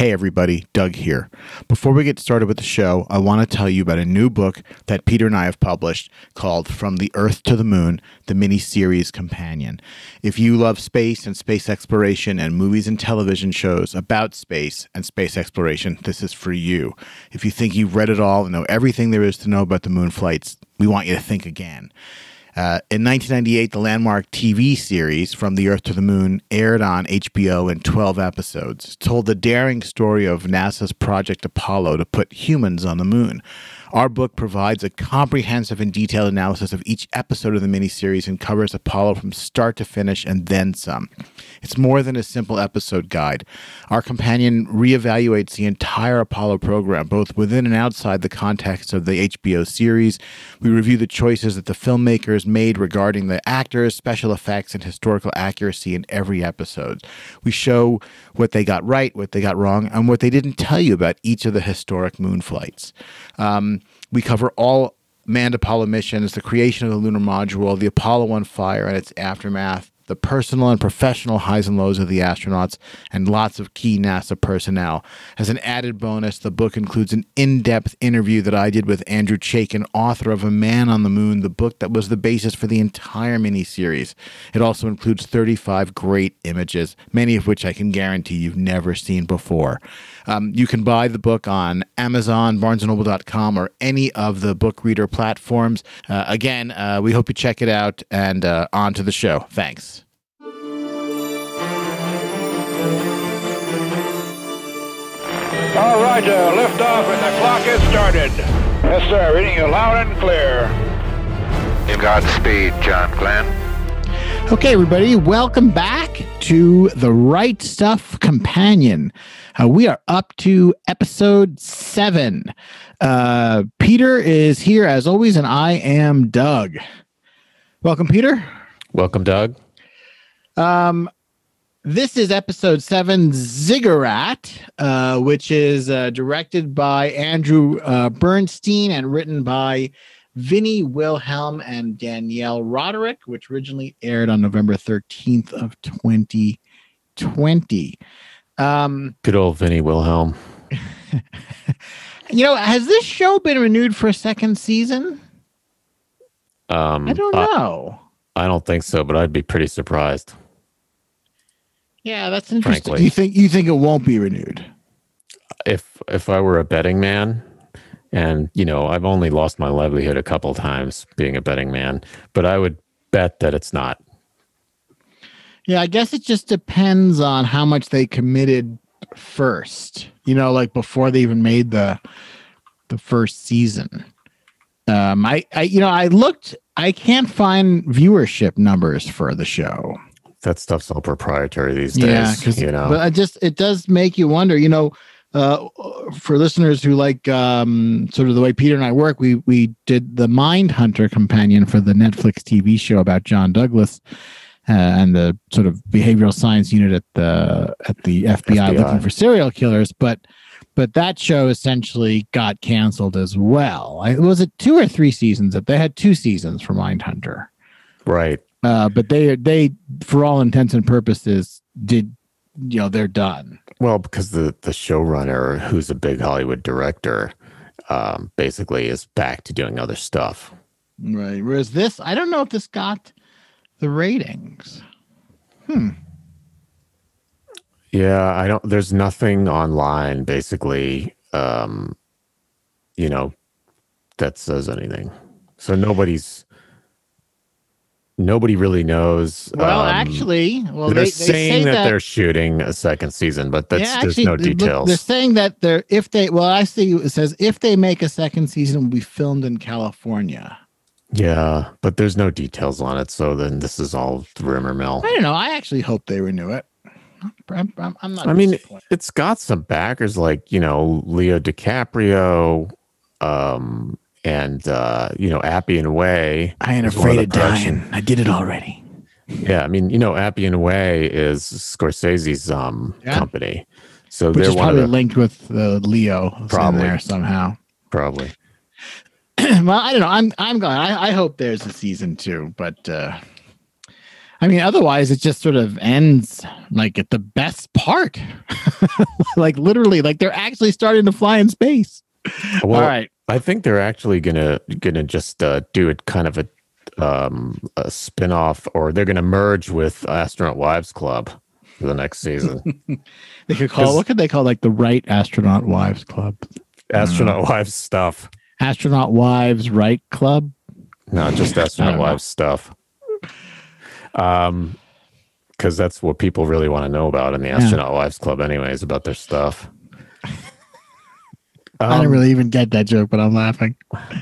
Hey everybody, Doug here. Before we get started with the show, I want to tell you about a new book that Peter and I have published called From the Earth to the Moon, the mini-series companion. If you love space and space exploration and movies and television shows about space and space exploration, this is for you. If you think you've read it all and know everything there is to know about the moon flights, we want you to think again. Uh, in 1998, the landmark TV series From the Earth to the Moon aired on HBO in 12 episodes. Told the daring story of NASA's Project Apollo to put humans on the moon. Our book provides a comprehensive and detailed analysis of each episode of the miniseries and covers Apollo from start to finish and then some. It's more than a simple episode guide. Our companion reevaluates the entire Apollo program, both within and outside the context of the HBO series. We review the choices that the filmmakers made regarding the actors, special effects, and historical accuracy in every episode. We show what they got right, what they got wrong, and what they didn't tell you about each of the historic moon flights. Um, we cover all manned Apollo missions, the creation of the lunar module, the Apollo 1 fire and its aftermath, the personal and professional highs and lows of the astronauts, and lots of key NASA personnel. As an added bonus, the book includes an in depth interview that I did with Andrew Chaikin, author of A Man on the Moon, the book that was the basis for the entire miniseries. It also includes 35 great images, many of which I can guarantee you've never seen before. Um, you can buy the book on Amazon, BarnesandNoble.com, or any of the book reader platforms. Uh, again, uh, we hope you check it out and uh, on to the show. Thanks. All right, uh, lift off and the clock has started. Yes, sir. Reading you loud and clear. Godspeed, John Glenn. Okay, everybody, welcome back to the Right Stuff Companion. Uh, we are up to episode seven. Uh, Peter is here as always, and I am Doug. Welcome, Peter. Welcome, Doug. Um, this is episode seven, Ziggurat, uh, which is uh, directed by Andrew uh, Bernstein and written by Vinnie Wilhelm and Danielle Roderick, which originally aired on November 13th of 2020. Um, Good old Vinnie Wilhelm. you know, has this show been renewed for a second season? Um, I don't know. I, I don't think so, but I'd be pretty surprised. yeah, that's interesting. frankly. You think you think it won't be renewed? If if I were a betting man, and you know, I've only lost my livelihood a couple times being a betting man, but I would bet that it's not. Yeah, I guess it just depends on how much they committed first. You know, like before they even made the the first season. Um, I, I, you know, I looked. I can't find viewership numbers for the show. That stuff's all proprietary these days. Yeah, because you know. but I just it does make you wonder. You know, uh, for listeners who like um, sort of the way Peter and I work, we we did the Mindhunter companion for the Netflix TV show about John Douglas. Uh, and the sort of behavioral science unit at the at the FBI, FBI. looking for serial killers, but but that show essentially got canceled as well. I, was it two or three seasons? That they had two seasons for Mindhunter, right. uh, but they they for all intents and purposes did you know they're done. Well, because the the showrunner, who's a big Hollywood director, um, basically is back to doing other stuff. Right. Whereas this, I don't know if this got the ratings. Hmm. Yeah, I don't. There's nothing online, basically. Um, you know, that says anything. So nobody's. Nobody really knows. Well, um, actually, well, they're they, they saying say that, they're shooting a second season, but that's yeah, there's actually, no look, details. They're saying that they're if they well, I see it says if they make a second season, will be filmed in California. yeah, but there's no details on it. So then this is all rumor mill. I don't know. I actually hope they renew it. I'm, I'm, I'm not. I mean, it's got some backers like you know Leo DiCaprio, um, and uh, you know Appian Way. I ain't afraid the of dying. I did it already. Yeah, I mean, you know, Appian Way is Scorsese's um Yeah. company, so Which they're is probably the linked with uh, Leo Probably. there somehow. probably. well, I don't know. I'm I'm glad. I, I hope there's a season two, but uh, I mean, otherwise, it just sort of ends like at the best part. like literally, like they're actually starting to fly in space. Well, All right. I think they're actually gonna gonna just uh, do it kind of a um, a spin-off or they're gonna merge with Astronaut Wives Club for the next season. They could call what could they call like the right astronaut wives club? Astronaut Wives stuff. Astronaut wives right club? No, just astronaut wives stuff. Um, because that's what people really want to know about in the astronaut wives club, anyways, about their stuff. I didn't Um, really even get that joke, but I'm laughing.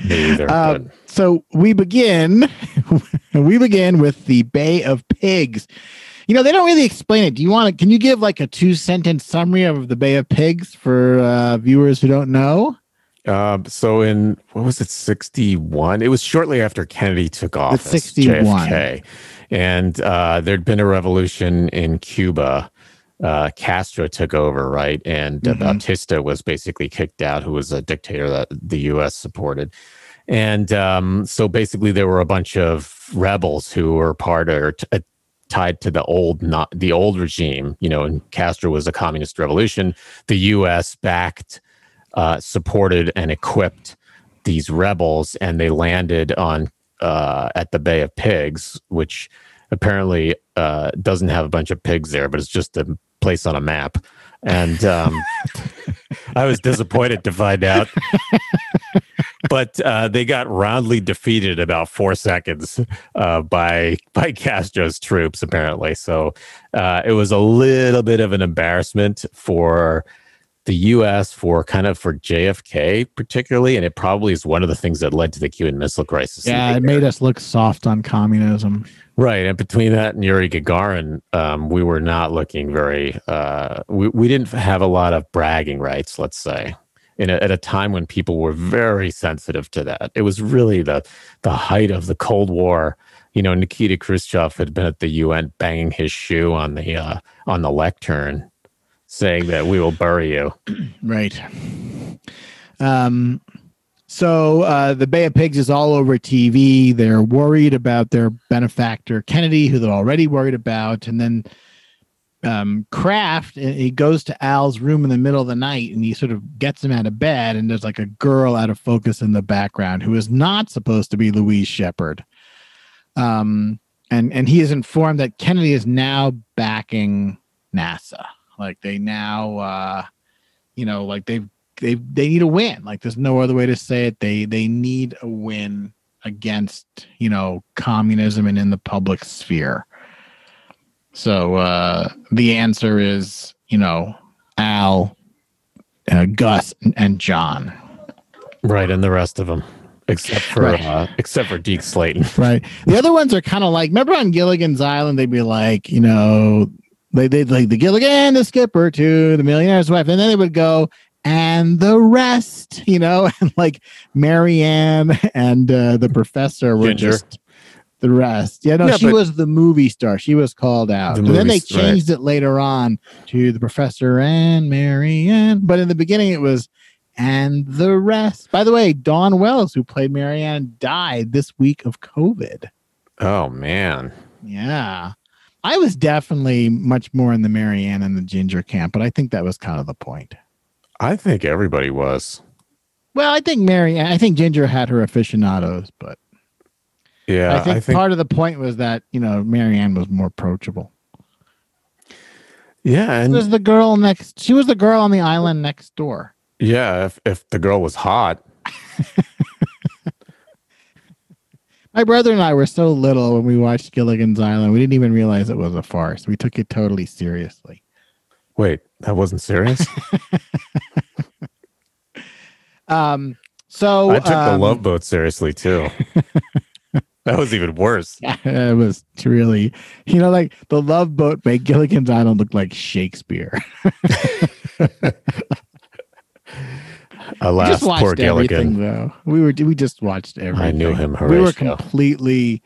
me either. Uh, so we begin we begin with the Bay of Pigs. You know, they don't really explain it. Do you want to can you give like a two sentence summary of the Bay of Pigs for uh, viewers who don't know? Um, so in what was it, sixty one? It was shortly after Kennedy took office. 61. JFK, and uh, there'd been a revolution in Cuba. Uh, Castro took over, right, and uh, Mhm. Batista was basically kicked out, who was a dictator that the U.S. supported. And um, so basically, there were a bunch of rebels who were part or t- uh, tied to the old, not the old regime. You know, and Castro was a communist revolution. The U.S. backed uh, supported and equipped these rebels, and they landed on uh, at the Bay of Pigs, which apparently uh, doesn't have a bunch of pigs there, but it's just a place on a map. And um, I was disappointed to find out. But uh, they got roundly defeated about four seconds uh, by by Castro's troops, apparently. So uh, it was a little bit of an embarrassment for the U.S. for kind of for JFK particularly, and it probably is one of the things that led to the Cuban Missile Crisis. Yeah, it made us look soft on communism. right. And between that and Yuri Gagarin, um, we were not looking very. Uh, we we didn't have a lot of bragging rights, let's say, in a, at a time when people were very sensitive to that. It was really the the height of the Cold War. You know, Nikita Khrushchev had been at the UN banging his shoe on the uh, on the lectern, saying that we will bury you. Right. Um, so uh, the Bay of Pigs is all over TV. They're worried about their benefactor Kennedy, who they're already worried about, and then um, Kraft uh, he goes to Al's room in the middle of the night and he sort of gets him out of bed, and there's like a girl out of focus in the background who is not supposed to be Louise Shepard. Um, and and he is informed that Kennedy is now backing NASA. Like they now, uh, you know, like they've they they need a win. Like there's no other way to say it. They they need a win against you know communism and in the public sphere. So uh, the answer is you know Al, uh, Gus, and, and John. Right, and the rest of them, except for Right. uh, except for Deke Slayton. Right. The other ones are kind of like remember on Gilligan's Island they'd be like you know they they'd like the Gilligan, the skipper to the millionaire's wife, and then they would go and the rest, you know, and like Mary Ann and uh, the professor were Ginger. just the rest. Yeah, no, Yeah, she was the movie star. She was called out. The and then they star, right. changed it later on to the professor and Mary Ann. But in the beginning it was and the rest. By the way, Dawn Wells, who played Mary Ann, died this week of COVID. Oh man, Yeah. I was definitely much more in the Mary Ann and the Ginger camp, but I think that was kind of the point. I think everybody was. Well, I think Mary Ann, I think Ginger had her aficionados, but Yeah, I, think part of the point was that, you know, Mary Ann was more approachable. yeah, She was the girl next, she was the girl on the island next door. yeah. If if the girl was hot, My brother and I were so little when we watched Gilligan's Island, we didn't even realize it was a farce. We took it totally seriously. wait, that wasn't serious. Um, so I took the um, Love Boat seriously too. that was even worse. it was really, you know, like the Love Boat made Gilligan's Island look like Shakespeare. We Alas, just watched poor Gilligan. though. We were we just watched everything. I knew him, We were completely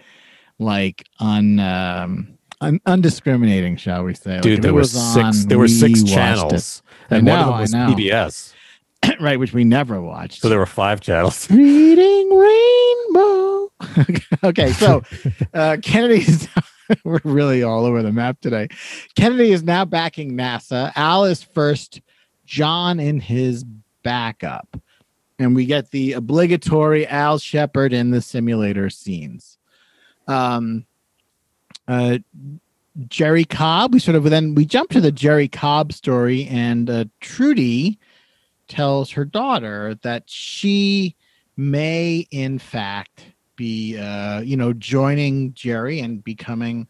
like un, um, un undiscriminating, shall we say? Dude, if there were six. on, there were we six channels, and one of them was. PBS. right? Which we never watched. So there were five channels. Reading Rainbow. okay, so uh, Kennedy's We're really all over the map today. Kennedy is now backing NASA. Al is first, John in his backup. And we get the obligatory Al Shepard in the simulator scenes. Um, uh, Jerry Cobb, we sort of then we jump to the Jerry Cobb story, and uh, Trudy tells her daughter that she may, in fact, be, uh, you know, joining Jerry and becoming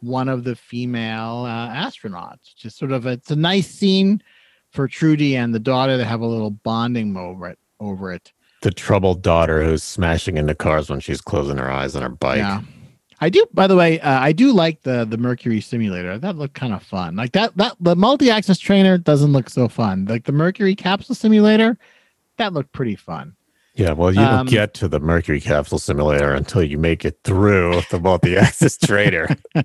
one of the female uh, astronauts. Just sort of, a, it's a nice scene for Trudy and the daughter to have a little bonding moment. Over it. The troubled daughter who's smashing into cars when she's closing her eyes on her bike. Yeah. I do. By the way, uh, I do like the the Mercury simulator. That looked kind of fun. Like that. That the multi-axis trainer doesn't look so fun. Like the Mercury capsule simulator, that looked pretty fun. Yeah, well, you Um, don't get to the Mercury capsule simulator until you make it through the multi-axis trainer.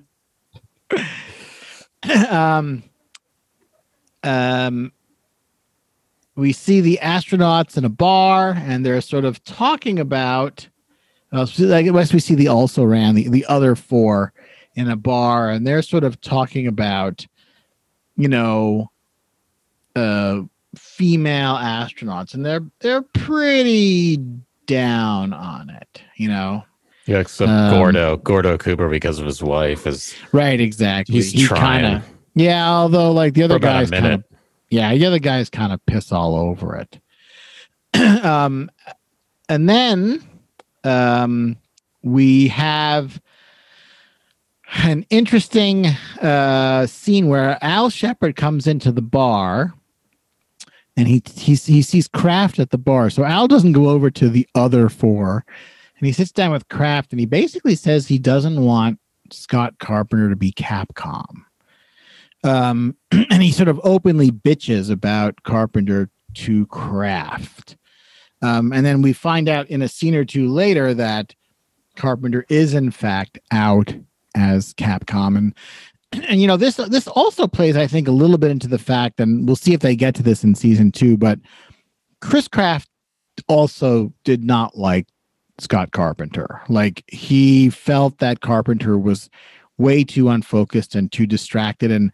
um, um, we see the astronauts in a bar, and they're sort of talking about. Uh, I guess we see the also ran the, the other four in a bar, and they're sort of talking about, you know, uh, female astronauts, and they're they're pretty down on it, you know. Yeah, except Um, Gordo, Gordo Cooper, because of his wife, is Right, exactly. he's He kinda- yeah, although like the other guys kind of. Yeah, the other guys kind of piss all over it. um, and then um, we have an interesting uh, scene where Al Shepard comes into the bar. And he, he he sees Kraft at the bar, so Al doesn't go over to the other four, and he sits down with Kraft, and he basically says he doesn't want Scott Carpenter to be Capcom um, and he sort of openly bitches about Carpenter to Kraft. Um, and then we find out in a scene or two later that Carpenter is in fact out as Capcom, and and you know this this also plays I think a little bit into the fact, and we'll see if they get to this in season two. But Chris Kraft also did not like Scott Carpenter. Like he felt that Carpenter was way too unfocused and too distracted. And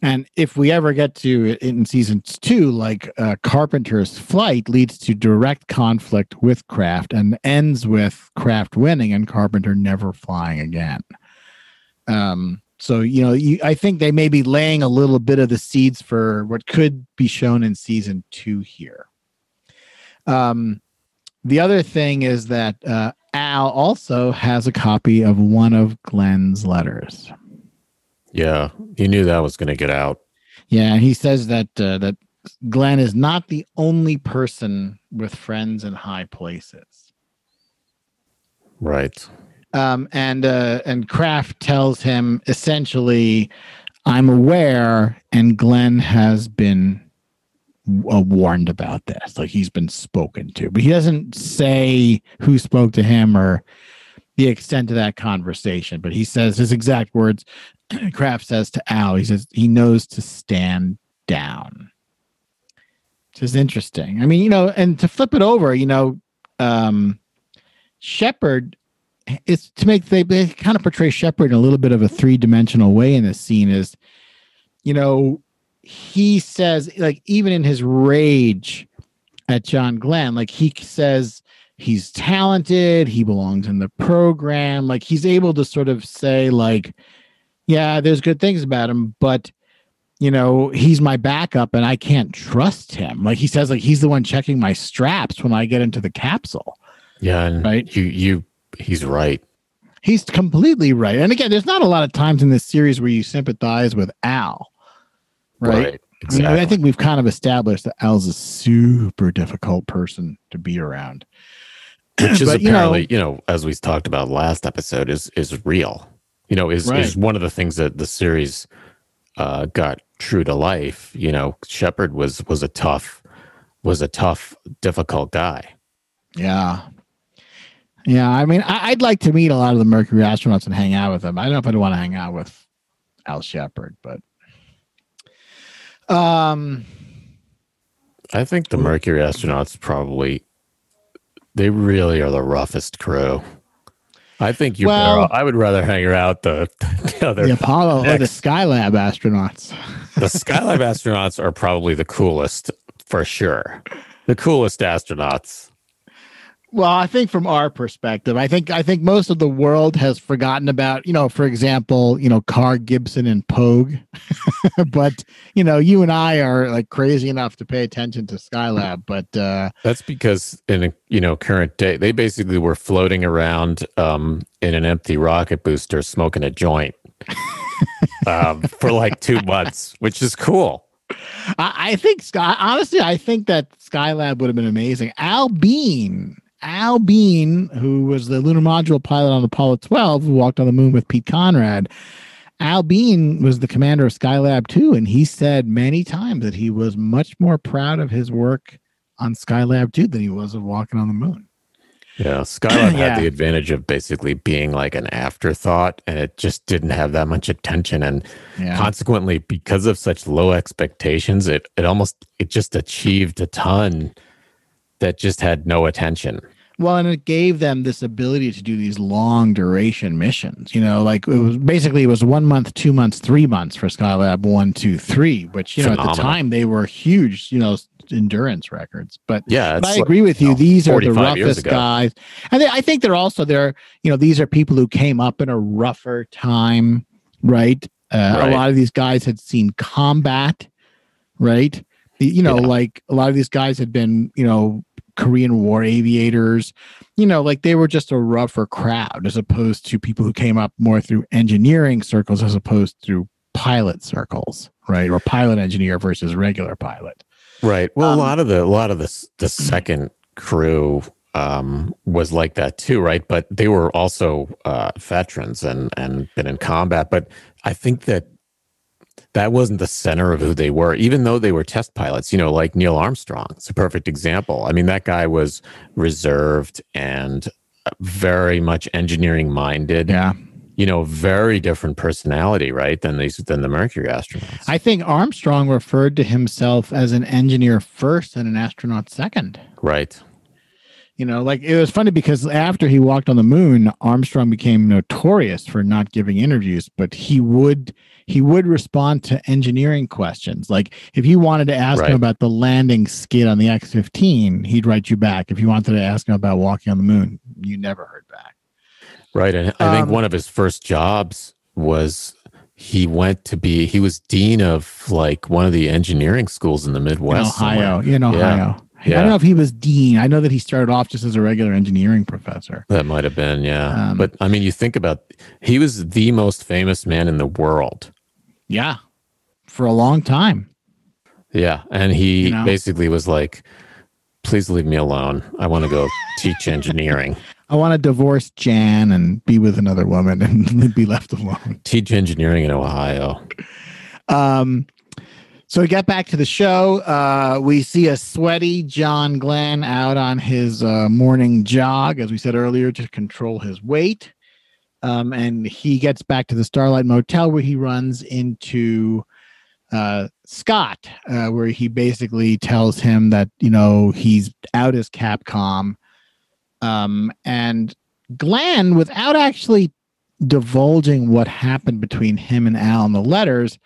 and if we ever get to it in season two like uh, carpenter's flight leads to direct conflict with kraft and ends with kraft winning and carpenter never flying again. Um so you know you, i think they may be laying a little bit of the seeds for what could be shown in season two here. Um the other thing is that uh, Al also has a copy of one of Glenn's letters. yeah, he knew that was going to get out. Yeah, he says that uh, that Glenn is not the only person with friends in high places. Right. Um, and uh, and Kraft tells him essentially, "I'm aware," and Glenn has been uh, warned about this. Like he's been spoken to, but he doesn't say who spoke to him or the extent of that conversation. But he says his exact words. Kraft says to Al, he says he knows to stand down. Which is interesting. I mean, you know, and to flip it over, you know, um, Shepard is to make they, they kind of portray Shepard in a little bit of a three dimensional way in this scene is, you know, he says like even in his rage at John Glenn, like he says he's talented, he belongs in the program, like he's able to sort of say like, yeah, there's good things about him, but you know, he's my backup and I can't trust him. Like he says, like he's the one checking my straps when I get into the capsule. Yeah, Right. you you he's right. He's completely right. And again, there's not a lot of times in this series where you sympathize with Al. Right. I, mean, Exactly. I think we've kind of established that Al's a super difficult person to be around. Which is but, you know- apparently, you know, as we talked about last episode, is is real. You know, is Right. is one of the things that the series uh, got true to life. You know, Shepard was was a tough was a tough, difficult guy. Yeah. Yeah. I mean, I, I'd like to meet a lot of the Mercury astronauts and hang out with them. I don't know if I'd want to hang out with Al Shepard, but um I think the Mercury astronauts probably they really are the roughest crew. I think you're Well- better. I would rather hang out the, the other. The Apollo or the Skylab astronauts. the Skylab astronauts are probably the coolest for sure. The coolest astronauts. Well, I think from our perspective, I think I think most of the world has forgotten about, you know, for example, you know, Carr Gibson and Pogue. but, you know, you and I are like crazy enough to pay attention to Skylab, but uh That's because in a you know current day, they basically were floating around um, in an empty rocket booster, smoking a joint um, for like two months, which is cool. I, I think Sky honestly, I think that Skylab would have been amazing. Al Bean, Al Bean, who was the lunar module pilot on Apollo 12, who walked on the moon with Pete Conrad. Al Bean was the commander of Skylab 2, and he said many times that he was much more proud of his work on Skylab 2 than he was of walking on the moon. Yeah, Skylab Yeah. had the advantage of basically being like an afterthought, and it just didn't have that much attention. And Yeah. consequently, because of such low expectations, it it almost it just achieved a ton that just had no attention. Well, and it gave them this ability to do these long duration missions. You know, like it was basically it was one month, two months, three months for Skylab one, two, three. Which you know at the time they were huge. You know, endurance records. But Yeah, but I like- agree with you. know, These are the roughest guys, and they, I think they're also they're you know these are people who came up in a rougher time, right? Uh, Right. A lot of these guys had seen combat, right? You know, Yeah. like a lot of these guys had been you know Korean War aviators. You know, like they were just a rougher crowd as opposed to people who came up more through engineering circles as opposed to pilot circles, right? Or pilot engineer versus regular pilot. Right. Well, Um, a lot of the a lot of the the second crew um, was like that too, right? But they were also uh, veterans and and been in combat. But I think that that wasn't the center of who they were, even though they were test pilots. You know, like Neil Armstrong. It's a perfect example. I mean, that guy was reserved and very much engineering minded. Yeah. You know, very different personality, right? Than these than the Mercury astronauts. I think Armstrong referred to himself as an engineer first and an astronaut second. right. You know, like it was funny because after he walked on the moon, Armstrong became notorious for not giving interviews, but he would he would respond to engineering questions. Like if you wanted to ask Right. him about the landing skid on the X-15, he'd write you back. If you wanted to ask him about walking on the moon, you never heard back. Right. And I think Um, one of his first jobs was he went to be, he was dean of like one of the engineering schools in the In Midwest. Ohio, somewhere. in Ohio. I Yeah. don't know if he was dean. I know that he started off just as a regular engineering professor. That might have been, yeah. Um, but I mean, you think about, he was the most famous man in the world. Yeah, for a long time. Yeah. And he You know? basically was like, please leave me alone. I want to go teach engineering. I want to divorce Jan and be with another woman and be left alone. Teach engineering in Ohio. Um, so we get back to the show. Uh, we see a sweaty John Glenn out on his uh, morning jog, as we said earlier, to control his weight. Um, and he gets back to the Starlight Motel where he runs into uh, Scott, uh, where he basically tells him that, you know, he's out as Capcom. Um, and Glenn, without actually divulging what happened between him and Al in the letters,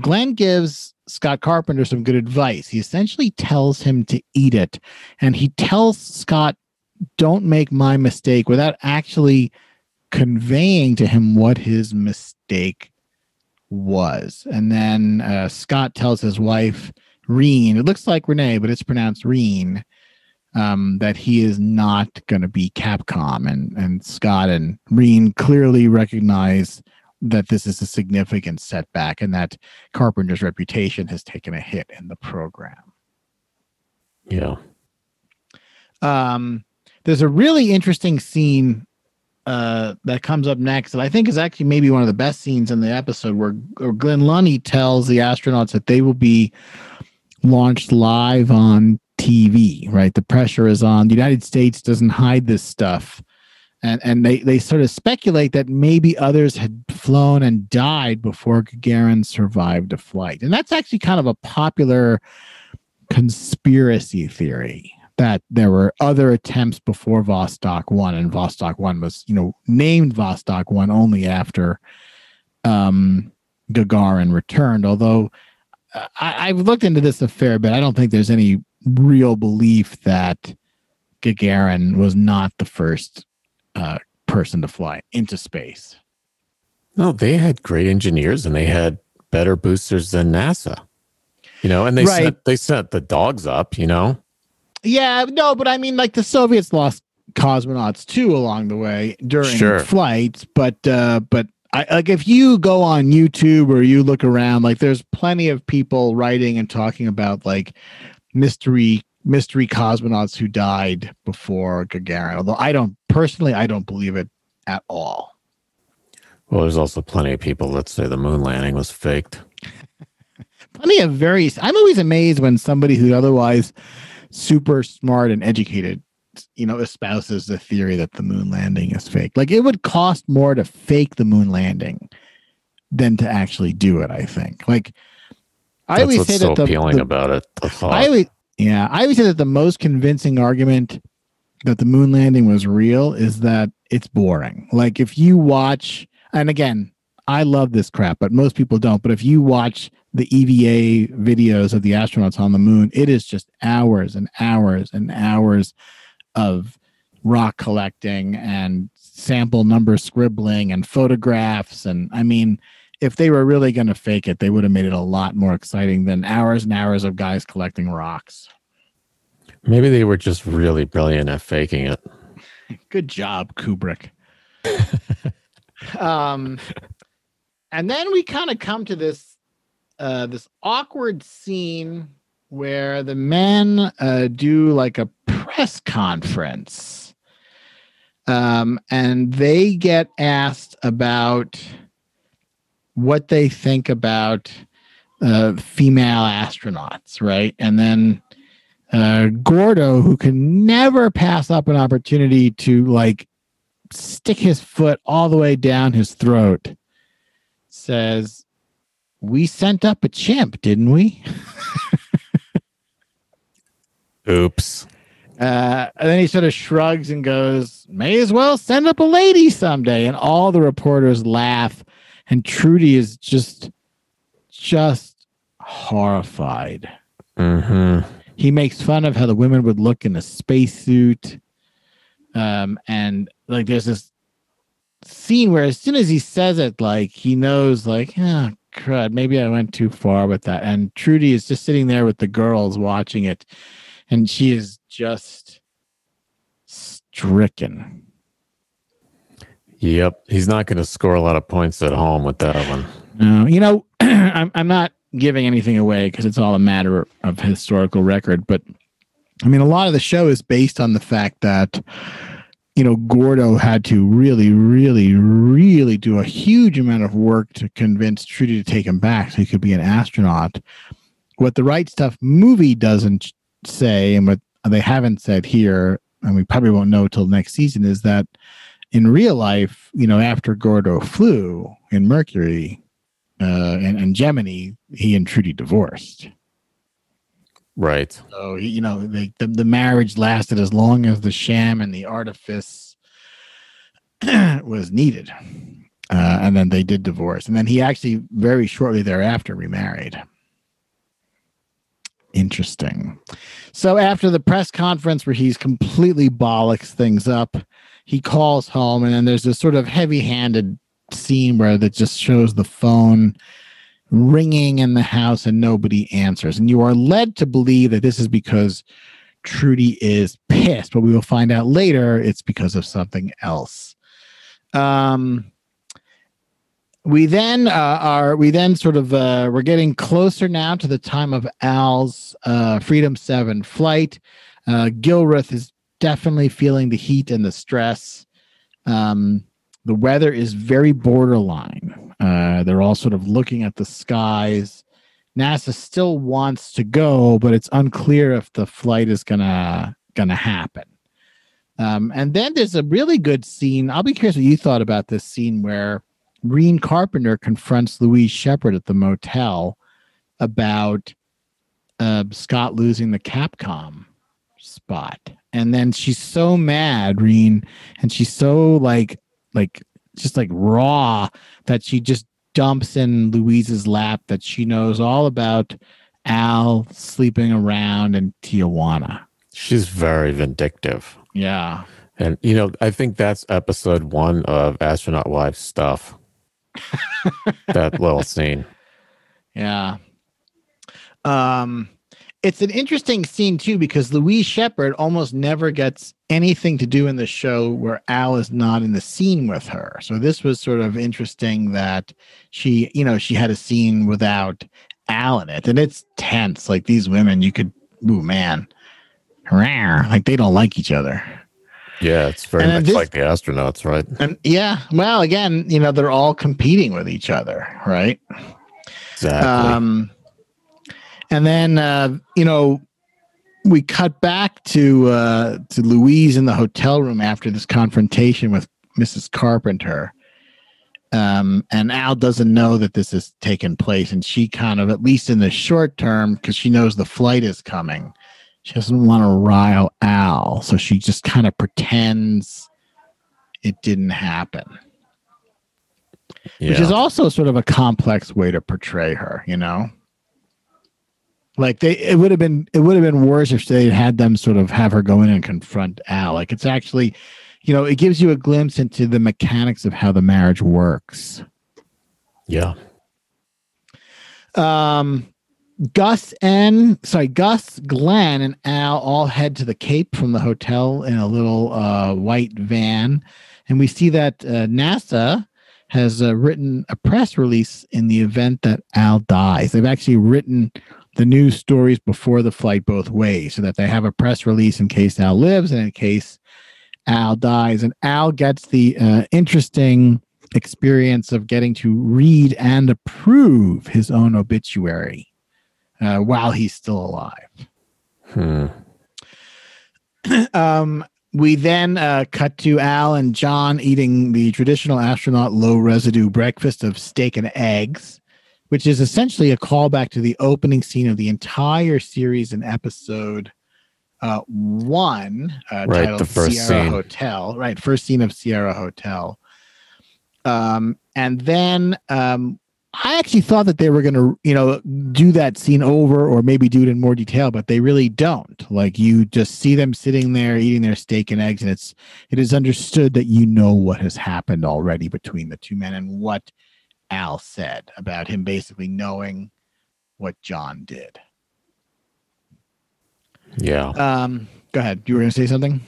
Glenn gives Scott Carpenter some good advice. He essentially tells him to eat it. And he tells Scott, don't make my mistake without actually conveying to him what his mistake was. And then uh, Scott tells his wife, Reen, it looks like Renee, but it's pronounced Reen, um, that he is not going to be Capcom. And, and Scott and Reen clearly recognize that this is a significant setback and that Carpenter's reputation has taken a hit in the program. Yeah. Um, there's a really interesting scene uh, that comes up next that I think is actually maybe one of the best scenes in the episode where, where Glynn Lunney tells the astronauts that they will be launched live on TV, right? The pressure is on. The United States doesn't hide this stuff. And, and they, they sort of speculate that maybe others had flown and died before Gagarin survived a flight. And that's actually kind of a popular conspiracy theory that there were other attempts before Vostok 1 and Vostok 1 was, you know, named Vostok 1 only after um Gagarin returned, although uh, I, I've looked into this a fair bit. I don't think there's any real belief that Gagarin was not the first uh, person to fly into space. No, they had great engineers and they had better boosters than NASA. You know, and they Right. sent they sent the dogs up, you know. Yeah, no, but I mean, like the Soviets lost cosmonauts too along the way during Sure. flights. But uh, but I like if you go on YouTube or you look around, like there's plenty of people writing and talking about like mystery mystery cosmonauts who died before Gagarin. Although I don't personally, I don't believe it at all. Well, there's also plenty of people that say the moon landing was faked. plenty of very i'm always amazed when somebody who's otherwise super smart and educated you know espouses the theory that the moon landing is fake like it would cost more to fake the moon landing than to actually do it i think like i That's always say so that the, appealing the- about it. I always, yeah, I always say that the most convincing argument that the moon landing was real is that it's boring. Like if you watch, and again, I love this crap, but most people don't. But if you watch the EVA videos of the astronauts on the moon, it is just hours and hours and hours of rock collecting and sample number scribbling and photographs. And I mean, if they were really going to fake it, they would have made it a lot more exciting than hours and hours of guys collecting rocks. Maybe they were just really brilliant at faking it. Good job, Kubrick. um, and then we kind of come to this uh, this awkward scene where the men uh, do like a press conference, um, and they get asked about what they think about uh, female astronauts, right? And then uh, Gordo, who can never pass up an opportunity to like stick his foot all the way down his throat, says, "We sent up a chimp, didn't we?" Oops. Uh, and then he sort of shrugs and goes, "May as well send up a lady someday." And all the reporters laugh, and Trudy is just, just horrified. hmm he makes fun of how the women would look in a spacesuit. Um, and like there's this scene where as soon as he says it, like he knows, like, oh crud, maybe I went too far with that. And Trudy is just sitting there with the girls watching it, and she is just stricken. Yep. He's not going to score a lot of points at home with that one. No, you know, I'm I'm not giving anything away because it's all a matter of historical record. But I mean, a lot of the show is based on the fact that you know Gordo had to really, really, really do a huge amount of work to convince Trudy to take him back so he could be an astronaut. What the Right Stuff movie doesn't say, and what they haven't said here, and we probably won't know till next season, is that in real life, you know, after Gordo flew in Mercury, uh, and, and Gemini, he and Trudy divorced. Right. So you know, the, the the marriage lasted as long as the sham and the artifice was needed, uh, and then they did divorce, and then he actually very shortly thereafter remarried. Interesting. So after the press conference where he's completely bollocks things up, he calls home, and then there's this sort of heavy-handed scene where that just shows the phone ringing in the house and nobody answers. And you are led to believe that this is because Trudy is pissed, but we will find out later it's because of something else. Um, we then uh, are we then sort of uh, we're getting closer now to the time of Al's uh, Freedom Seven flight. Uh, Gilruth is definitely feeling the heat and the stress. Um, the weather is very borderline. Uh, they're all sort of looking at the skies. NASA still wants to go, but it's unclear if the flight is gonna gonna happen. Um, and then there's a really good scene. I'll be curious what you thought about this scene where Reen Carpenter confronts Louise Shepard at the motel about uh, Scott losing the Capcom spot. And then she's so mad, Reen, and she's so like like just like raw that she just dumps in Louise's lap that she knows all about Al sleeping around in Tijuana. She's very vindictive. Yeah. And you know, I think that's episode one of Astronaut Wife stuff. that little scene. Yeah. Um it's an interesting scene too because Louise Shepard almost never gets anything to do in the show where Al is not in the scene with her. So this was sort of interesting that she, you know, she had a scene without Al in it. And it's tense. Like these women, you could, ooh man, like they don't like each other. Yeah, it's very much this- like the astronauts, right? And yeah, well, again, you know, they're all competing with each other, right? Exactly. Um, and then uh, you know we cut back to uh, to Louise in the hotel room after this confrontation with Mrs. Carpenter. Um, and Al doesn't know that this has taken place, and she kind of, at least in the short term, because she knows the flight is coming, she doesn't want to rile Al, so she just kind of pretends it didn't happen yeah. which is also sort of a complex way to portray her you know like they it would have been it would have been worse if they had them sort of have her go in and confront al. Like it's actually you know it gives you a glimpse into the mechanics of how the marriage works. Yeah. um gus and sorry gus glenn and al all head to the cape from the hotel in a little uh white van. And we see that uh, nasa has uh, written a press release in the event that al dies. They've actually written the news stories before the flight both ways so that they have a press release in case al lives and in case al dies and al gets the uh, interesting experience of getting to read and approve his own obituary uh, while he's still alive. Hmm. Um, we then uh, cut to Al and John eating the traditional astronaut low residue breakfast of steak and eggs, which is essentially a callback to the opening scene of the entire series in episode uh, one, uh, Right, titled the first Sierra scene. Hotel. Right, first scene of Sierra Hotel. Um, and then um, I actually thought that they were going to, you know, do that scene over or maybe do it in more detail, but they really don't. Like you just see them sitting there eating their steak and eggs, and it's it is understood that you know what has happened already between the two men and what Al said about him basically knowing what John did. Yeah. Um, go ahead. You were going to say something?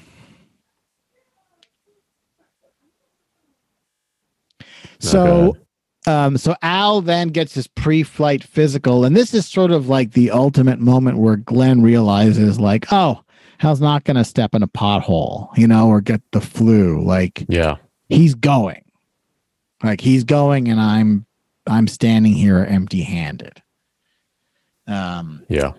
So, um, so Al then gets his pre-flight physical, and this is sort of like the ultimate moment where Glenn realizes, like, oh, Al's not going to step in a pothole, you know, or get the flu. Like Yeah. he's going, like he's going, and I'm, I'm standing here empty-handed. Um, Yeah.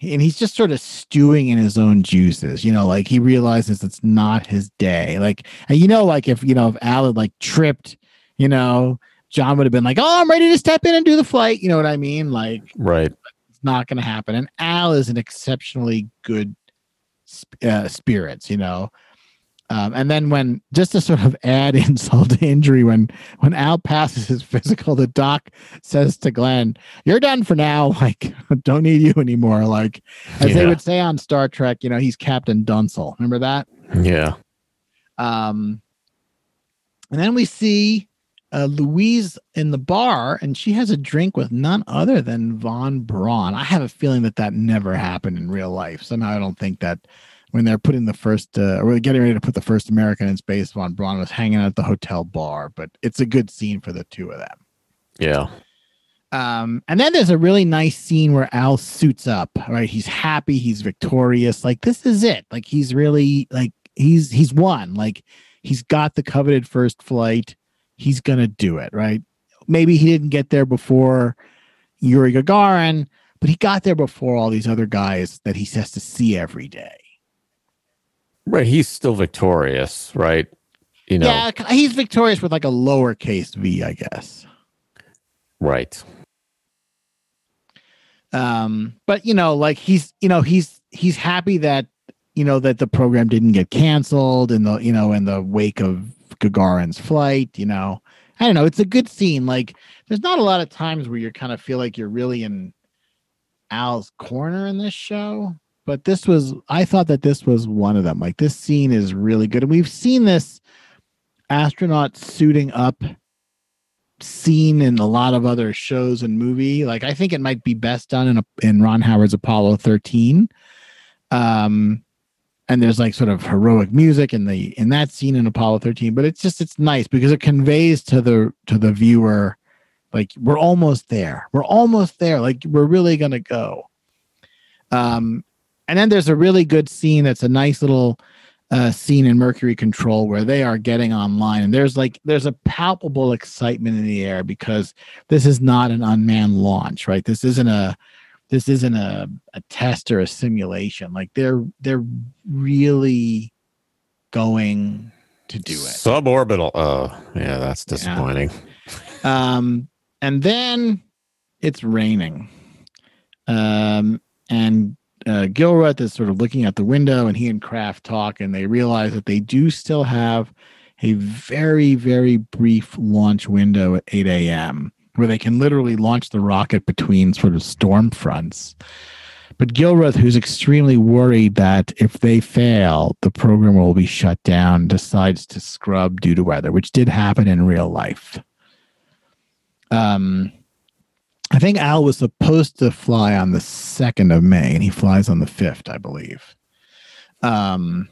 and he's just sort of stewing in his own juices you know like he realizes it's not his day like and you know like if you know if al had like tripped you know john would have been like oh i'm ready to step in and do the flight you know what i mean like Right. it's not going to happen and al is an exceptionally good sp- uh, spirits you know um, and then when just to sort of add insult to injury when when al passes his physical the doc says to glenn you're done for now like don't need you anymore like as they would say on star trek you know he's captain dunsel remember that Yeah. um, and then we see uh, Louise in the bar, and she has a drink with none other than Von Braun. I have a feeling that that never happened in real life. Somehow, I don't think that when they're putting the first, uh, or getting ready to put the first American in space, Von Braun was hanging out at the hotel bar. But it's a good scene for the two of them. Yeah. Um, and then there's a really nice scene where Al suits up, right? He's happy, he's victorious. Like this is it. Like he's really like he's he's won. Like he's got the coveted first flight. He's gonna do it, right? Maybe he didn't get there before Yuri Gagarin, but he got there before all these other guys that he has to see every day. Right. He's still victorious, right? You know, Yeah, he's victorious with like a lowercase v, I guess. right. um but you know like he's you know he's he's happy that you know that the program didn't get canceled in the you know in the wake of Gagarin's flight. You know, I don't know. It's a good scene. Like, there's not a lot of times where you kind of feel like you're really in Al's corner in this show, but this was. I thought that this was one of them. Like, this scene is really good, and we've seen this astronaut suiting up seen in a lot of other shows and movie. Like I think it might be best done in a, in Ron Howard's Apollo 13. Um and there's like sort of heroic music in the in that scene in Apollo 13, but it's just it's nice because it conveys to the to the viewer like we're almost there. We're almost there. Like we're really going to go. Um and then there's a really good scene that's a nice little uh, scene in Mercury Control where they are getting online, and there's like there's a palpable excitement in the air because this is not an unmanned launch, right? This isn't a this isn't a, a test or a simulation. Like they're they're really going to do it. Suborbital. Oh, yeah, that's disappointing. Yeah. Um, and then it's raining. Um, and uh, Gilruth is sort of looking out the window, and he and Kraft talk, and they realize that they do still have a very, very brief launch window at 8 a.m. where they can literally launch the rocket between sort of storm fronts. But Gilruth, who's extremely worried that if they fail, the program will be shut down, decides to scrub due to weather, which did happen in real life. Um, I think Al was supposed to fly on the second of May, and he flies on the fifth, I believe. Um,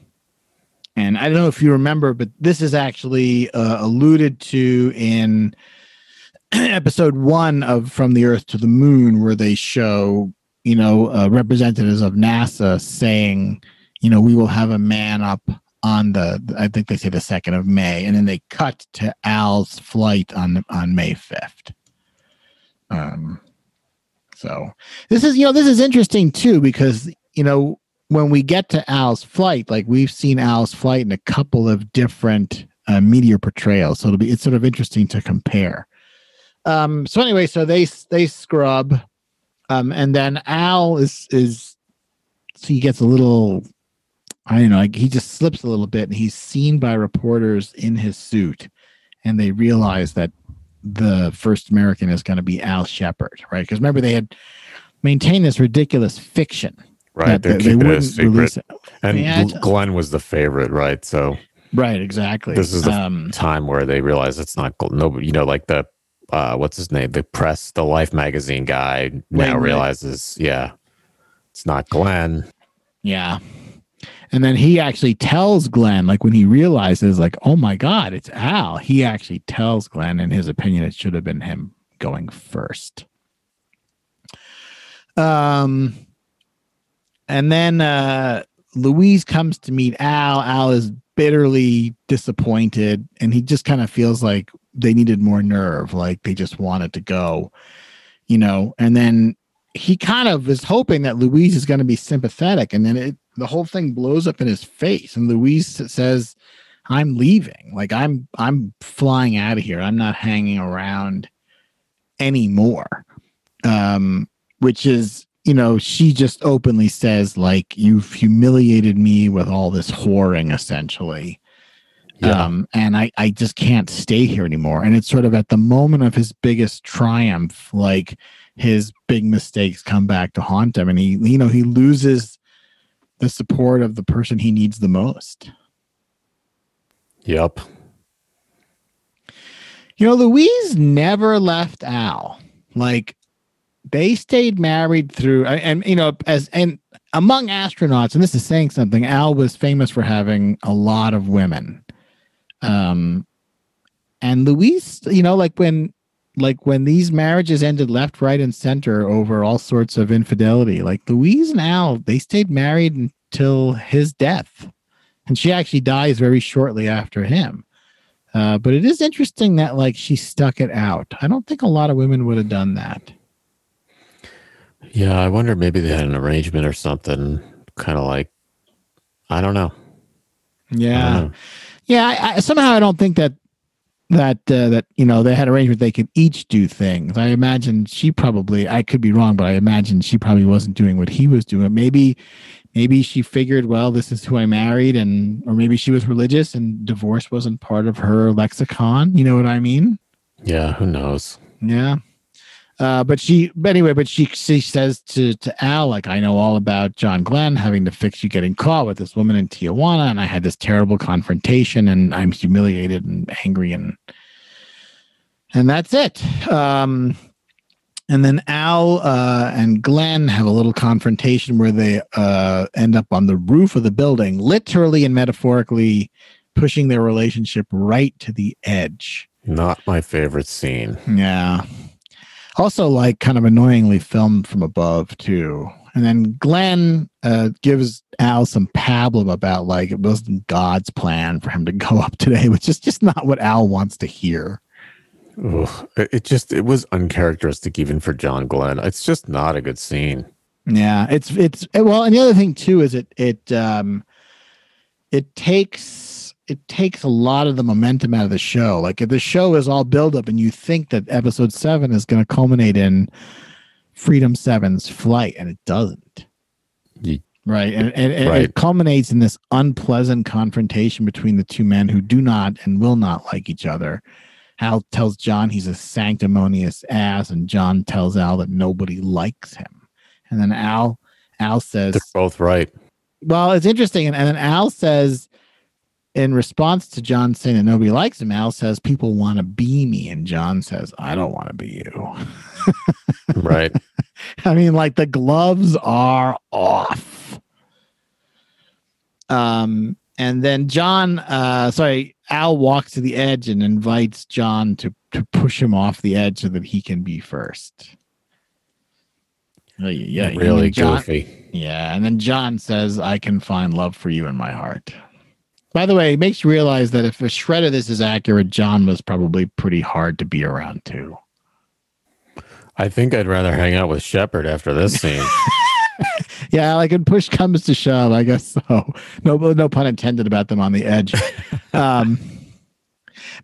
and I don't know if you remember, but this is actually uh, alluded to in episode one of From the Earth to the Moon, where they show, you know, uh, representatives of NASA saying, you know, we will have a man up on the, I think they say the second of May, and then they cut to Al's flight on on May fifth. Um, so this is, you know, this is interesting too, because, you know, when we get to Al's flight, like we've seen Al's flight in a couple of different uh, media portrayals. So it'll be, it's sort of interesting to compare. Um, so anyway, so they, they scrub, um, and then Al is, is, so he gets a little, I don't know, like he just slips a little bit and he's seen by reporters in his suit and they realize that the first American is going to be Al Shepard, right? Because remember they had maintained this ridiculous fiction, right? They're they, they it a secret, it. and yeah, Glenn was the favorite, right? So, right, exactly. This is the um, time where they realize it's not nobody. You know, like the uh, what's his name? The press, the Life magazine guy now realizes, yeah, it's not Glenn. Yeah. And then he actually tells Glenn, like when he realizes, like, oh my God, it's Al, he actually tells Glenn, in his opinion, it should have been him going first. Um, and then uh, Louise comes to meet Al. Al is bitterly disappointed, and he just kind of feels like they needed more nerve, like they just wanted to go, you know. And then he kind of is hoping that Louise is going to be sympathetic, and then it the whole thing blows up in his face and Louise says I'm leaving. Like I'm I'm flying out of here. I'm not hanging around anymore. Um which is, you know, she just openly says like you've humiliated me with all this whoring essentially. Yeah. Um and I I just can't stay here anymore. And it's sort of at the moment of his biggest triumph like his big mistakes come back to haunt him and he you know he loses the support of the person he needs the most. Yep. You know, Louise never left Al. Like they stayed married through and you know as and among astronauts and this is saying something al was famous for having a lot of women um and louise you know like when like when these marriages ended left, right, and center over all sorts of infidelity, like Louise and Al, they stayed married until his death. And she actually dies very shortly after him. Uh, but it is interesting that like she stuck it out. I don't think a lot of women would have done that. Yeah, I wonder maybe they had an arrangement or something, kind of like I don't know. Yeah, don't know. yeah. I, I, somehow I don't think that that uh, that you know they had arrangement they could each do things. I imagine she probably I could be wrong, but I imagine she probably wasn't doing what he was doing. Maybe maybe she figured, well, this is who I married, and or maybe she was religious and divorce wasn't part of her lexicon. You know what I mean? Yeah, who knows? Yeah. Uh, but she, but anyway, but she she says to to Al, like, I know all about John Glenn having to fix you getting caught with this woman in Tijuana, and I had this terrible confrontation, and I'm humiliated and angry, and and that's it. Um, and then Al uh, and Glenn have a little confrontation where they uh, end up on the roof of the building, literally and metaphorically pushing their relationship right to the edge. Not my favorite scene. Yeah. Also, like kind of annoyingly filmed from above, too. And then Glenn uh, gives Al some pablum about like it wasn't God's plan for him to go up today, which is just not what Al wants to hear. Ugh, it it just it was uncharacteristic even for John Glenn. It's just not a good scene. Yeah, it's it's well, and the other thing too is it it um it takes it takes a lot of the momentum out of the show. Like if the show is all build up and you think that episode seven is going to culminate in Freedom Seven's flight, and it doesn't. Ye- Right, and, and, and Right. it culminates in this unpleasant confrontation between the two men who do not and will not like each other. Al tells John he's a sanctimonious ass, and John tells Al that nobody likes him. And then Al Al says, They're both right. well, it's interesting. And, and then Al says, in response to John saying that nobody likes him, Al says, people want to be me. And John says, I don't want to be you. Right. I mean, like the gloves are off. Um, and then John, uh, sorry, Al walks to the edge and invites John to to push him off the edge so that he can be first. Oh, yeah, yeah. really John, goofy. yeah, and then John says, "I can find love for you in my heart." By the way, it makes you realize that if a shred of this is accurate, John was probably pretty hard to be around too. I think I'd rather hang out with Shepard after this scene. Yeah, like when push comes to shove, I guess so. No, no pun intended about them on the edge. um,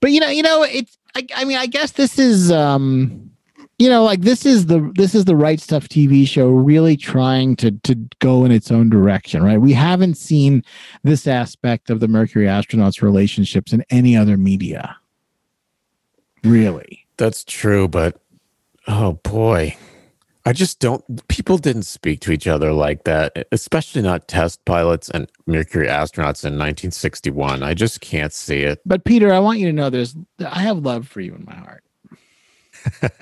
but you know, you know, it's. I, I mean, I guess this is, um, you know, like this is the this is the right stuff TV show really trying to to go in its own direction, right? We haven't seen this aspect of the Mercury astronauts' relationships in any other media, really. That's true, but oh boy. I just don't people didn't speak to each other like that, especially not test pilots and Mercury astronauts in 1961. I just can't see it. But Peter, I want you to know there's I have love for you in my heart.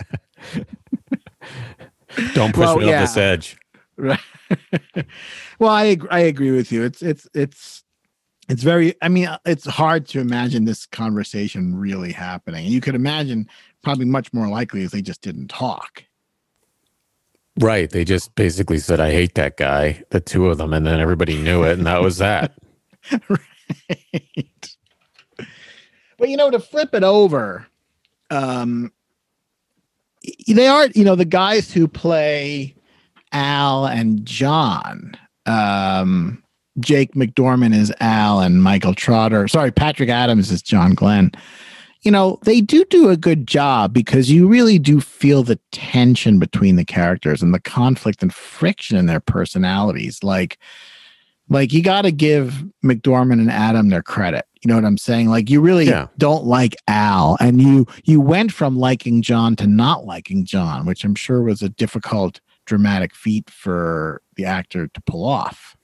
Don't push Well, me yeah. off this edge. Right. well, I I agree with you. It's it's it's it's very. I mean, uh, it's hard to imagine this conversation really happening. And you could imagine probably much more likely if they just didn't talk. Right. They just basically said, I hate that guy, the two of them, and then everybody knew it, and that was that. right. But you know, to flip it over, um, they are you know the guys who play Al and John. Um, Jake McDorman is Al, and Michael Trotter. Sorry, Patrick Adams is John Glenn. You know, they do do a good job because you really do feel the tension between the characters and the conflict and friction in their personalities. Like, like you got to give McDorman and Adam their credit. You know what I'm saying? Like you really Yeah. don't like Al, and you you went from liking John to not liking John, which I'm sure was a difficult dramatic feat for the actor to pull off.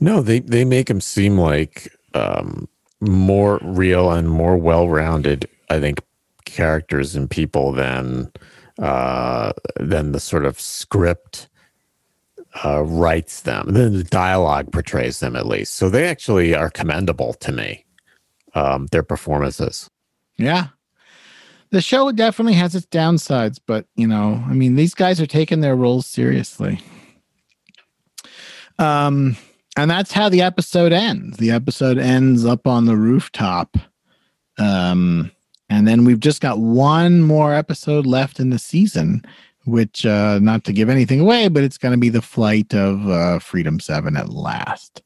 No, they, they make him seem like um, more real and more well rounded, I think, characters and people than uh, than the sort of script uh, writes them. Then the dialogue portrays them at least. So they actually are commendable to me, um, their performances. Yeah. The show definitely has its downsides, but you know, I mean, these guys are taking their roles seriously. Um, and that's how the episode ends. The episode ends up on the rooftop. Um, and then we've just got one more episode left in the season, which uh not to give anything away, but it's gonna be the flight of uh Freedom 7 at last.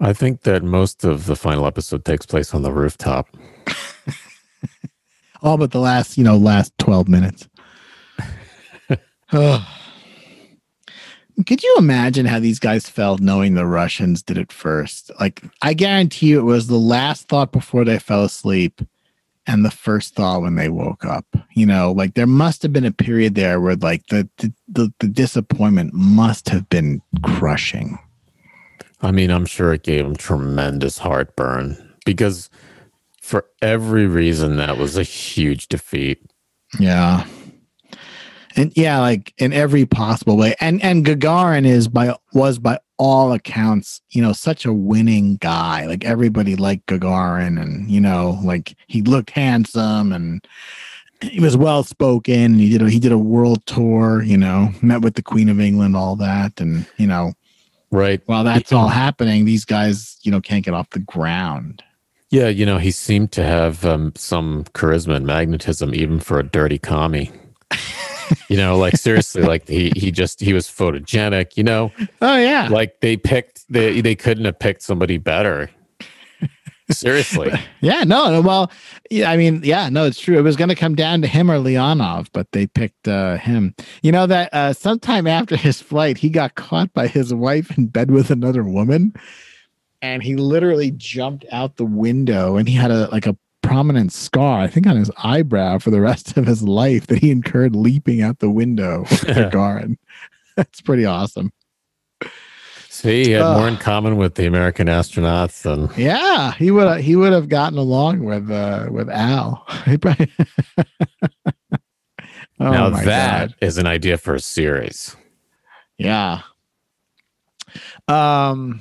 I think that most of the final episode takes place on the rooftop. all but the last you know last 12 minutes Ugh. could you imagine how these guys felt knowing the Russians did it first? Like, I guarantee you it was the last thought before they fell asleep and the first thought when they woke up. You know, like there must have been a period there where like the the, the, the disappointment must have been crushing. I mean, I'm sure it gave him tremendous heartburn because for every reason that was a huge defeat. Yeah. And yeah, like in every possible way. And and Gagarin is by was by all accounts, you know, such a winning guy. Like everybody liked Gagarin and you know, like he looked handsome and he was well spoken. He did a, he did a world tour, you know, met with the Queen of England, all that, and you know, Right. while that's all happening, these guys, you know, can't get off the ground. Yeah, you know, he seemed to have um, some charisma and magnetism even for a dirty commie. you know, like seriously, like he he just he was photogenic, you know, Oh yeah, like they picked they they couldn't have picked somebody better. Seriously. yeah. No, well, yeah. I mean, yeah. No, it's true. It was going to come down to him or Leonov, but they picked uh, him. You know that uh, sometime after his flight, he got caught by his wife in bed with another woman, and he literally jumped out the window, and he had a like a prominent scar, I think, on his eyebrow for the rest of his life that he incurred leaping out the window with Gagarin. That's pretty awesome. See, he had more in common with the American astronauts than Yeah, he would he would have gotten along with uh with Al. Probably- oh now that is God. an idea for a series. Yeah. Um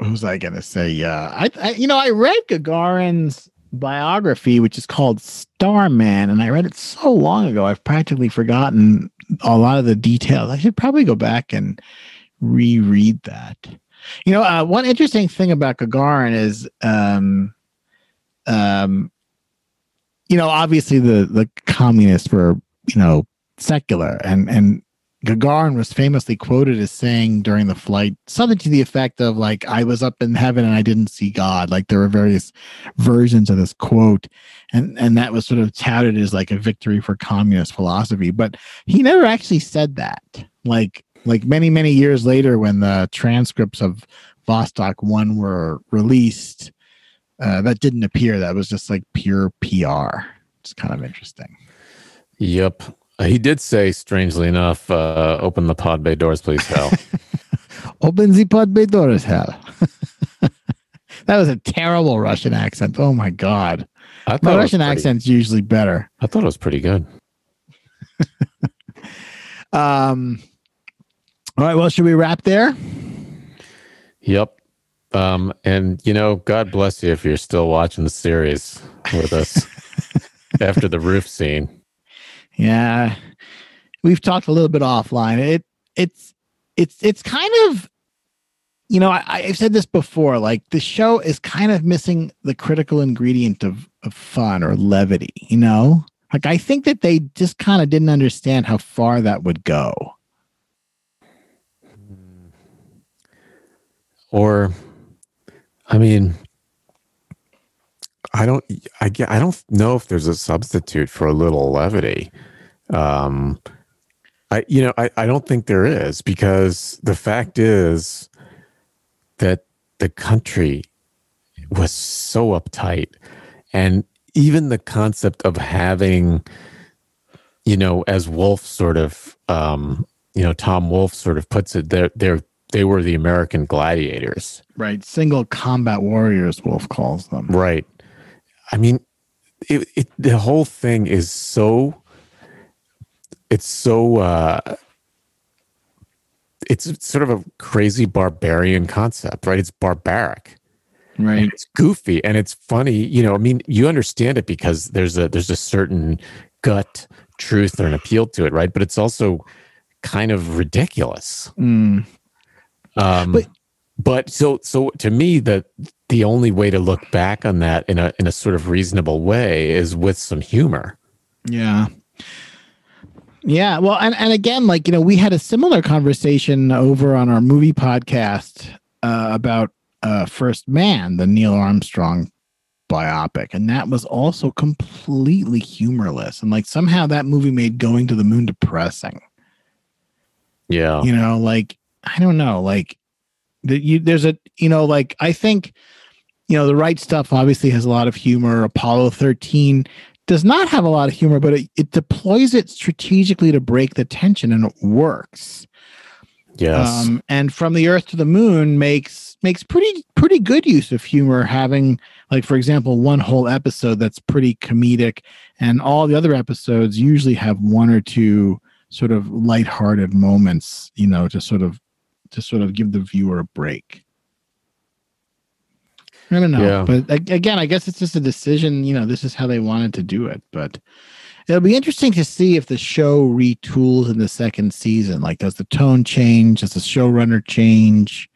was I gonna say? Yeah. I, I you know, I read Gagarin's biography, which is called Starman, and I read it so long ago I've practically forgotten a lot of the details. I should probably go back and reread that. You know, uh, one interesting thing about Gagarin is, um, um, you know, obviously the the communists were, you know, secular, and and Gagarin was famously quoted as saying during the flight something to the effect of like, "I was up in heaven and I didn't see God." Like there were various versions of this quote, and and that was sort of touted as like a victory for communist philosophy, but he never actually said that. Like like many many years later when the transcripts of vostok 1 were released uh, that didn't appear that was just like pure pr it's kind of interesting Yep. He did say, strangely enough, uh, open the pod bay doors, please, Hal. open the pod bay doors hell that was a terrible russian accent oh my god I thought, my russian pretty- accent's usually better I thought it was pretty good. um all right well should we wrap there Yep. Um, and you know, God bless you if you're still watching the series with us after the roof scene. Yeah, we've talked a little bit offline. It it's it's it's kind of you know I, I've said this before. Like the show is kind of missing the critical ingredient of of fun or levity. You know, like I think that they just kind of didn't understand how far that would go. Or, I mean, I don't, I I don't know if there's a substitute for a little levity. Um, I, you know, I, I don't think there is because the fact is that the country was so uptight and even the concept of having, you know, as Wolfe sort of, um, you know, Tom Wolfe sort of puts it, they're, they're, they were the American gladiators. Right, single combat warriors, Wolfe calls them. Right. I mean, it, it the whole thing is so it's so uh it's sort of a crazy barbarian concept, right? It's barbaric. Right, And it's goofy and it's funny, you know, I mean, you understand it because there's a there's a certain gut truth or an appeal to it, right? But it's also kind of ridiculous. Mm, Um, But- but so so to me, the the only way to look back on that in a in a sort of reasonable way is with some humor. Yeah. Yeah. Well, and, and again, like, you know, we had a similar conversation over on our movie podcast uh, about uh, First Man, the Neil Armstrong biopic. And that was also completely humorless. And like somehow that movie made going to the moon depressing. Yeah. You know, like I don't know, like the, you, there's a you know, like I think you know the right stuff obviously has a lot of humor. Apollo 13 does not have a lot of humor, but it, it deploys it strategically to break the tension, and it works. Yes. Um, and from the Earth to the Moon makes makes pretty pretty good use of humor. Having like for example, one whole episode that's pretty comedic, and all the other episodes usually have one or two sort of lighthearted moments. You know, to sort of to sort of give the viewer a break. I don't know, Yeah. but again, I guess it's just a decision. You know, this is how they wanted to do it, but it'll be interesting to see if the show retools in the second season. Like, does the tone change? Does the showrunner change?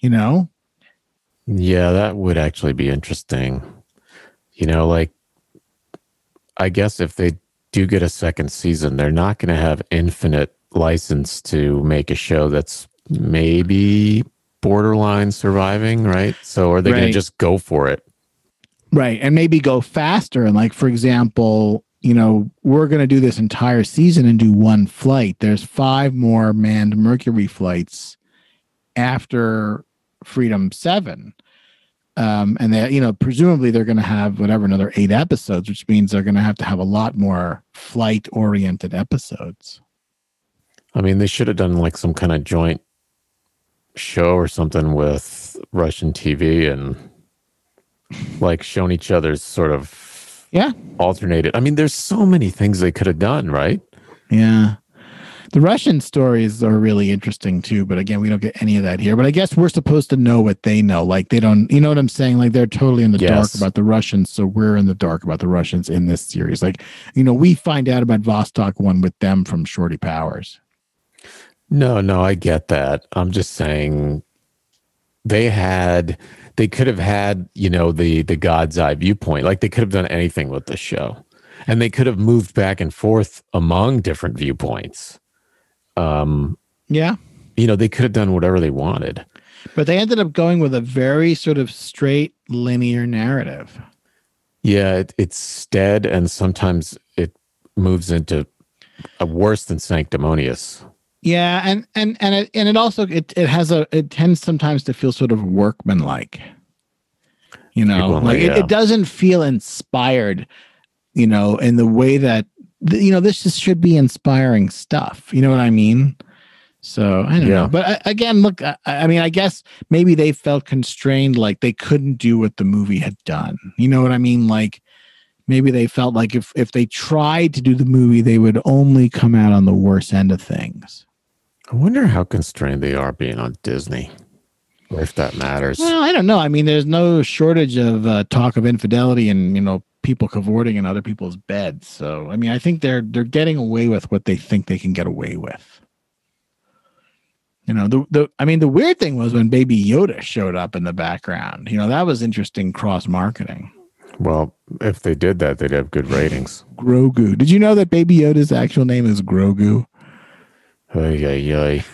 You know? Yeah, that would actually be interesting. You know, like, I guess if they do get a second season, they're not going to have infinite license to make a show that's maybe borderline surviving, right? So are they going to just go for it? Right. And maybe go faster. And, like, for example, you know, we're going to do this entire season and do one flight. There's five more manned Mercury flights after Freedom 7. Um, and they, you know, presumably they're going to have whatever another eight episodes, which means they're going to have to have a lot more flight oriented episodes. I mean, they should have done like some kind of joint show or something with Russian TV and like shown each other's sort of Yeah. alternated. I mean, there's so many things they could have done, right? Yeah. The Russian stories are really interesting too, but again, we don't get any of that here. But I guess we're supposed to know what they know. Like they don't, you know what I'm saying? Like they're totally in the dark about the Russians, so we're in the dark about the Russians in this series. Like, you know, we find out about Vostok one with them from Shorty Powers. No, no, I get that. I'm just saying they had they could have had, you know, the the God's eye viewpoint. Like they could have done anything with the show. And they could have moved back and forth among different viewpoints. Um, Yeah. you know, they could have done whatever they wanted. But they ended up going with a very sort of straight linear narrative. Yeah, it, it's stead and sometimes it moves into a worse than sanctimonious. Yeah, and and and it and it also it it has a it tends sometimes to feel sort of workmanlike. You know, People, like it, yeah. it doesn't feel inspired. You know, in the way that you know this just should be inspiring stuff. You know what I mean? So I don't Yeah. know, but I, again, look, I, I mean, I guess maybe they felt constrained, like they couldn't do what the movie had done. You know what I mean? Like maybe they felt like if if they tried to do the movie, they would only come out on the worst end of things. I wonder how constrained they are being on Disney. Or if that matters. Well, I don't know. I mean, there's no shortage of uh, talk of infidelity and you know people cavorting in other people's beds. So, I mean, I think they're they're getting away with what they think they can get away with. You know, the the I mean, the weird thing was when Baby Yoda showed up in the background. You know, that was interesting cross marketing. Well, if they did that, they'd have good ratings. Grogu. Did you know that Baby Yoda's actual name is Grogu? Ay, ay, ay.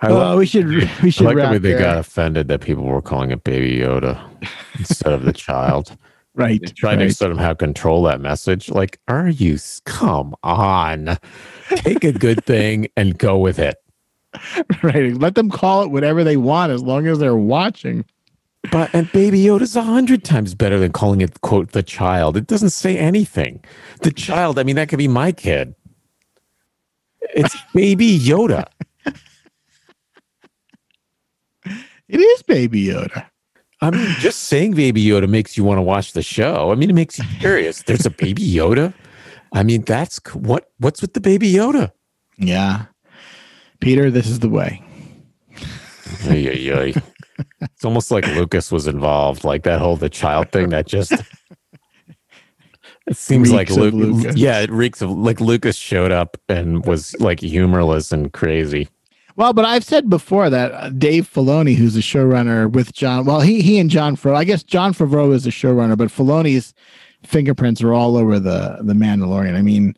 I, Oh, like, we should we I should like the way they there. got offended that people were calling it Baby Yoda instead of the child. right. Trying to right. sort of how control that message. Like, are you? Come on, take a good thing and go with it. right. Let them call it whatever they want as long as they're watching. But and Baby Yoda's a hundred times better than calling it quote the child. It doesn't say anything. The child. I mean, that could be my kid. It's Baby Yoda. It is Baby Yoda. I mean, just saying Baby Yoda makes you want to watch the show. I mean, it makes you curious. There's a Baby Yoda. I mean, that's what. What's with the Baby Yoda? Yeah. Peter, this is the way. Ay. It's almost like Lucas was involved, like that whole the child thing. That just it seems like Reeks of Luke. Lucas. Yeah, it reeks of like Lucas showed up and was like humorless and crazy. Well, but I've said before that uh, Dave Filoni, who's a showrunner with Jon, well, he he and Jon Favreau, I guess Jon Favreau is a showrunner, but Filoni's fingerprints are all over the the Mandalorian. I mean,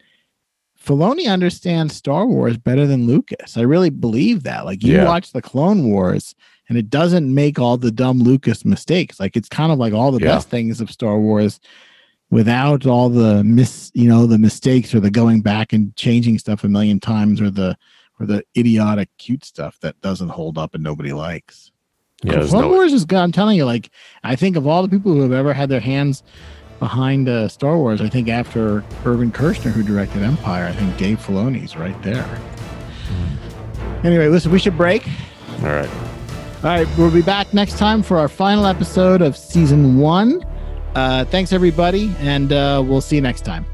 Filoni understands Star Wars better than Lucas. I really believe that. Like you Yeah. watch the Clone Wars, and it doesn't make all the dumb Lucas mistakes. Like it's kind of like all the Yeah. best things of Star Wars without all the mis you know the mistakes or the going back and changing stuff a million times or the or the idiotic cute stuff that doesn't hold up and nobody likes. Yeah, Clone no, Wars is good. I'm telling you, like I think of all the people who have ever had their hands behind uh, Star Wars, I think after Irvin Kershner, who directed Empire, I think Dave Filoni's right there. Anyway, listen, we should break. all right. All right, we'll be back next time for our final episode of season one. Uh, thanks, everybody, and uh, we'll see you next time.